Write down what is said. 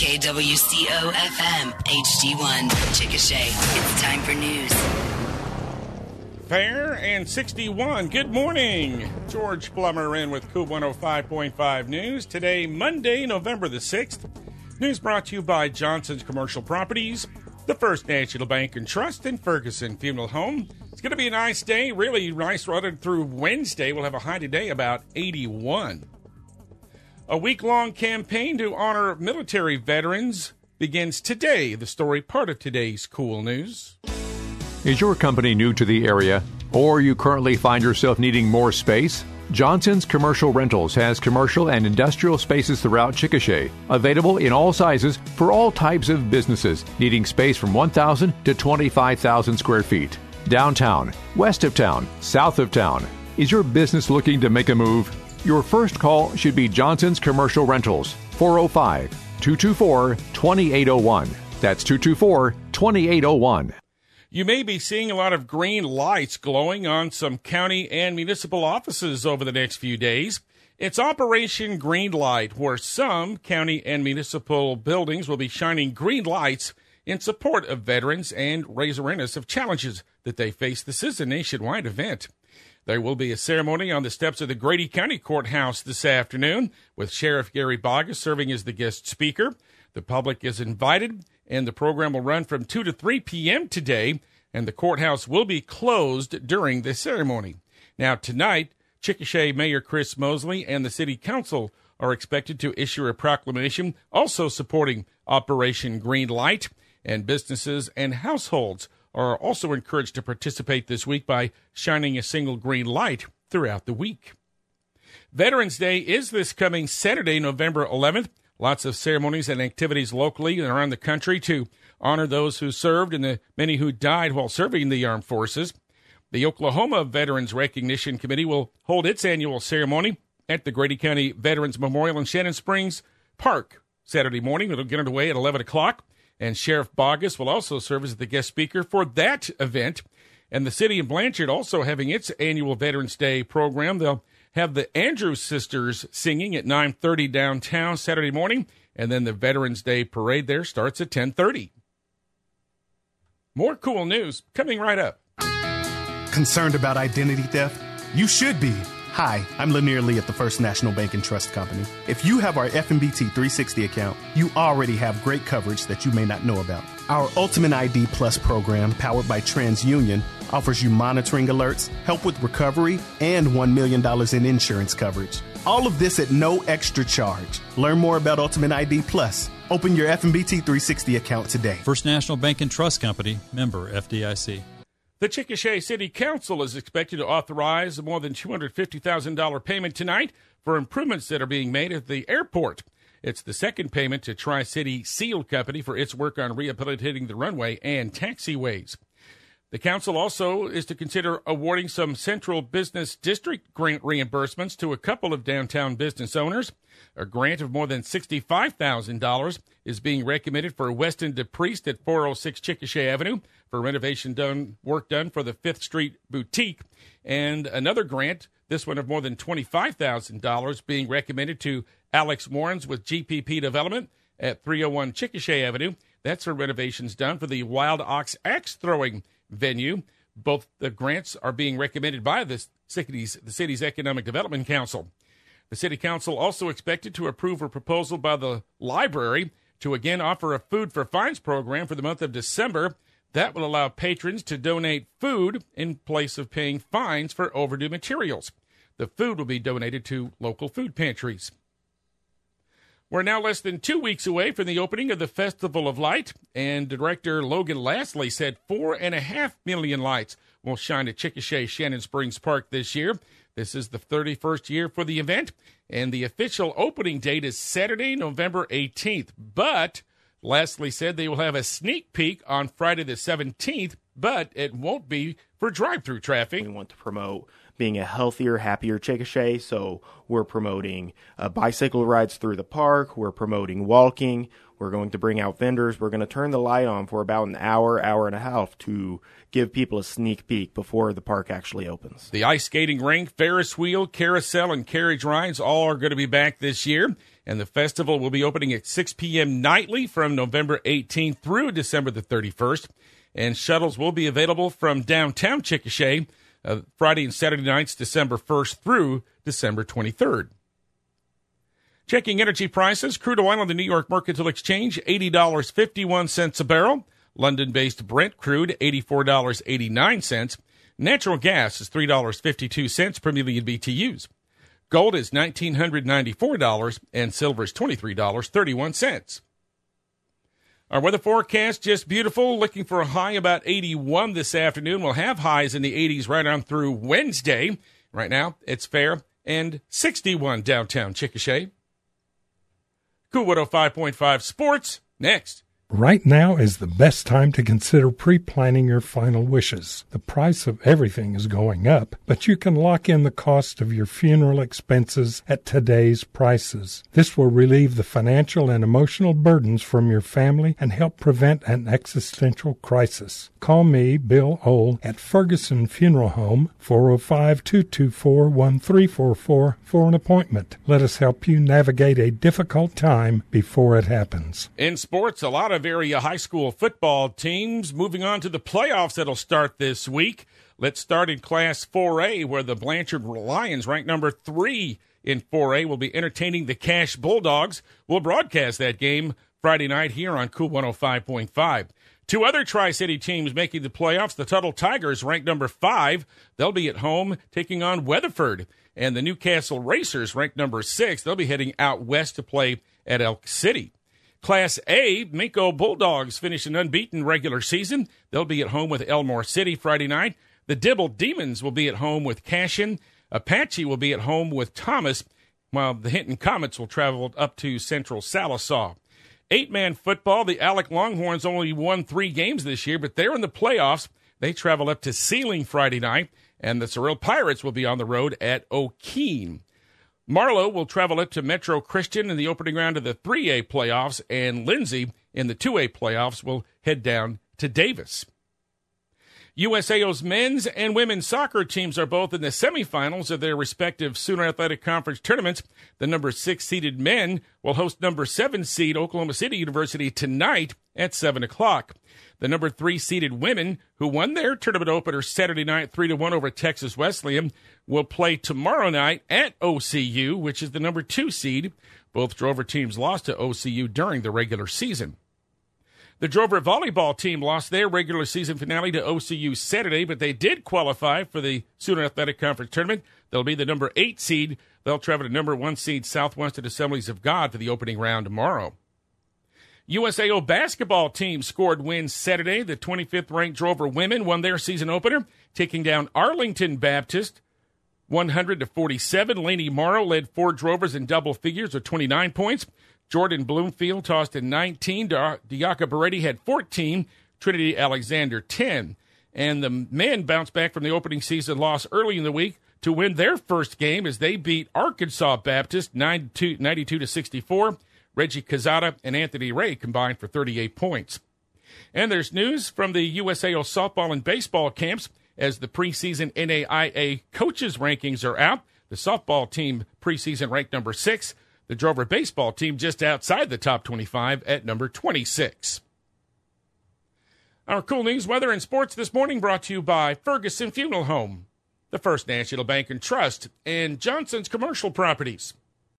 KWCO FM HD1 Chickasha. It's time for news. Fair and 61. Good morning. George Plummer in with KOOL 105.5 News. Today, Monday, November the 6th. News brought to you by Johnson's Commercial Properties, the First National Bank and Trust, and Ferguson Funeral Home. It's going to be a nice day, really nice running through Wednesday. We'll have a high today about 81. A week long campaign to honor military veterans begins today. The story part of today's KOOL news. Is your company new to the area, or you currently find yourself needing more space? Johnson's Commercial Rentals has commercial and industrial spaces throughout Chickasha, available in all sizes for all types of businesses needing space from 1,000 to 25,000 square feet. Downtown, west of town, south of town. Is your business looking to make a move? Your first call should be Johnson's Commercial Rentals, 405 224 2801. That's 224 2801. You may be seeing a lot of green lights glowing on some county and municipal offices over the next few days. It's Operation Green Light, where some county and municipal buildings will be shining green lights in support of veterans and raise awareness of challenges that they face. This is a nationwide event. There will be a ceremony on the steps of the Grady County Courthouse this afternoon with Sheriff Gary Boggess serving as the guest speaker. The public is invited, and the program will run from 2 to 3 p.m. today, and the courthouse will be closed during the ceremony. Now, tonight, Chickasha Mayor Chris Mosley and the City Council are expected to issue a proclamation also supporting Operation Green Light, and businesses and households are also encouraged to participate this week by shining a single green light throughout the week. Veterans Day is this coming Saturday, November 11th. Lots of ceremonies and activities locally and around the country to honor those who served and the many who died while serving the armed forces. The Oklahoma Veterans Recognition Committee will hold its annual ceremony at the Grady County Veterans Memorial in Shannon Springs Park Saturday morning. It'll get underway at 11 o'clock. And Sheriff Boggess will also serve as the guest speaker for that event. And the city of Blanchard also having its annual Veterans Day program. They'll have the Andrews Sisters singing at 9:30 downtown Saturday morning, and then the Veterans Day parade there starts at 10:30. More KOOL news coming right up. Concerned about identity theft? You should be. Hi, I'm Lanier Lee at the First National Bank and Trust Company. If you have our FNBT 360 account, you already have great coverage that you may not know about. Our Ultimate ID Plus program, powered by TransUnion, offers you monitoring alerts, help with recovery, and $1 million in insurance coverage. All of this at no extra charge. Learn more about Ultimate ID Plus. Open your FNBT 360 account today. First National Bank and Trust Company, member FDIC. The Chickasha City Council is expected to authorize a more than $250,000 payment tonight for improvements that are being made at the airport. It's the second payment to Tri City Seal Company for its work on rehabilitating the runway and taxiways. The council also is to consider awarding some central business district grant reimbursements to a couple of downtown business owners. A grant of more than $65,000 is being recommended for Weston DePriest at 406 Chickasha Avenue for renovation done work done for the Fifth Street Boutique, and another grant, this one of more than $25,000, being recommended to Alex Warrens with GPP Development at 301 Chickasha Avenue. That's for renovations done for the Wild Ox axe throwing venue. Both the grants are being recommended by the city's, the city's Economic Development Council. The City Council also expected to approve a proposal by the library to again offer a food for fines program for the month of December. That will allow patrons to donate food in place of paying fines for overdue materials. The food will be donated to local food pantries. We're now less than two weeks away from the opening of the Festival of Light, and director Logan Lastly said four and a half million lights will shine at Chickasha Shannon Springs Park this year. This is the 31st year for the event, and the official opening date is Saturday, November 18th. But Lastly said they will have a sneak peek on Friday the 17th, but it won't be for drive through traffic. We want to promote being a healthier, happier Chickasha, so we're promoting uh, bicycle rides through the park, we're promoting walking, we're going to bring out vendors, we're going to turn the light on for about an hour, hour and a half to give people a sneak peek before the park actually opens. The ice skating rink, Ferris wheel, carousel, and carriage rides all are going to be back this year And the festival will be opening at 6 p.m. nightly from November 18th through December the 31st. And shuttles will be available from downtown Chickasha uh, Friday and Saturday nights, December 1st through December 23rd. Checking energy prices, crude oil on the New York Mercantile Exchange, $80.51 a barrel. London based Brent crude, $84.89. Natural gas is $3.52 per million BTUs. Gold is $1,994 and silver is $23.31. Our weather forecast just beautiful. Looking for a high about 81 this afternoon. We'll have highs in the 80s right on through Wednesday. Right now, it's fair and 61 downtown Chickasha. KOOL 105.5 Sports next. Right now is the best time to consider pre planning your final wishes. The price of everything is going up, but you can lock in the cost of your funeral expenses at today's prices. This will relieve the financial and emotional burdens from your family and help prevent an existential crisis. Call me, Bill Ohl, at Ferguson Funeral Home, 405 224 1344 for an appointment. Let us help you navigate a difficult time before it happens. In sports, a lot of area high school football teams moving on to the playoffs that'll start this week. Let's start in Class 4A, where the Blanchard Lions, ranked number three in 4A, will be entertaining the Cache Bulldogs. We'll broadcast that game Friday night here on KOOL 105.5. Two other Tri City teams making the playoffs. The Tuttle Tigers, ranked number five, they'll be at home taking on Weatherford. And the Newcastle Racers, ranked number six, they'll be heading out west to play at Elk City. Class A, Minco Bulldogs finish an unbeaten regular season. They'll be at home with Elmore City Friday night. The Dibble Demons will be at home with Cashion. Apache will be at home with Thomas, while the Hinton Comets will travel up to Central Sallisaw. Eight man football, the Alex Longhorns only won three games this year, but they're in the playoffs. They travel up to Seiling Friday night, and the Sorrel Pirates will be on the road at Okeene. Marlow will travel it to Metro Christian in the opening round of the 3A playoffs, and Lindsay in the 2A playoffs will head down to Davis. USAO's men's and women's soccer teams are both in the semifinals of their respective Sooner Athletic Conference tournaments. The number six seeded men will host number seven seed Oklahoma City University tonight at 7 o'clock. The number three seeded women, who won their tournament opener Saturday night 3 to 1 over Texas Wesleyan, will play tomorrow night at OCU, which is the number two seed. Both Drover teams lost to OCU during the regular season. The Drover volleyball team lost their regular season finale to OCU Saturday, but they did qualify for the Sooner Athletic Conference tournament. They'll be the number eight seed. They'll travel to number one seed Southwestern Assemblies of God for the opening round tomorrow. USAO basketball team scored wins Saturday. The 25th ranked Drover women won their season opener, taking down Arlington Baptist 100 to 47. Laney Morrow led four Drovers in double figures with 29 points. Jordan Bloomfield tossed in 19. Diaka Beretti had 14. Trinity Alexander 10. And the men bounced back from the opening season loss early in the week to win their first game as they beat Arkansas Baptist 92, 92 to 64. Reggie Cazada and Anthony Ray combined for 38 points. And there's news from the USAO softball and baseball camps as the preseason NAIA coaches rankings are out. The softball team preseason ranked number six. The Drover baseball team just outside the top 25 at number 26. Our KOOL news, weather, and sports this morning brought to you by Ferguson Funeral Home, the First National Bank and Trust, and Johnson's Commercial Properties.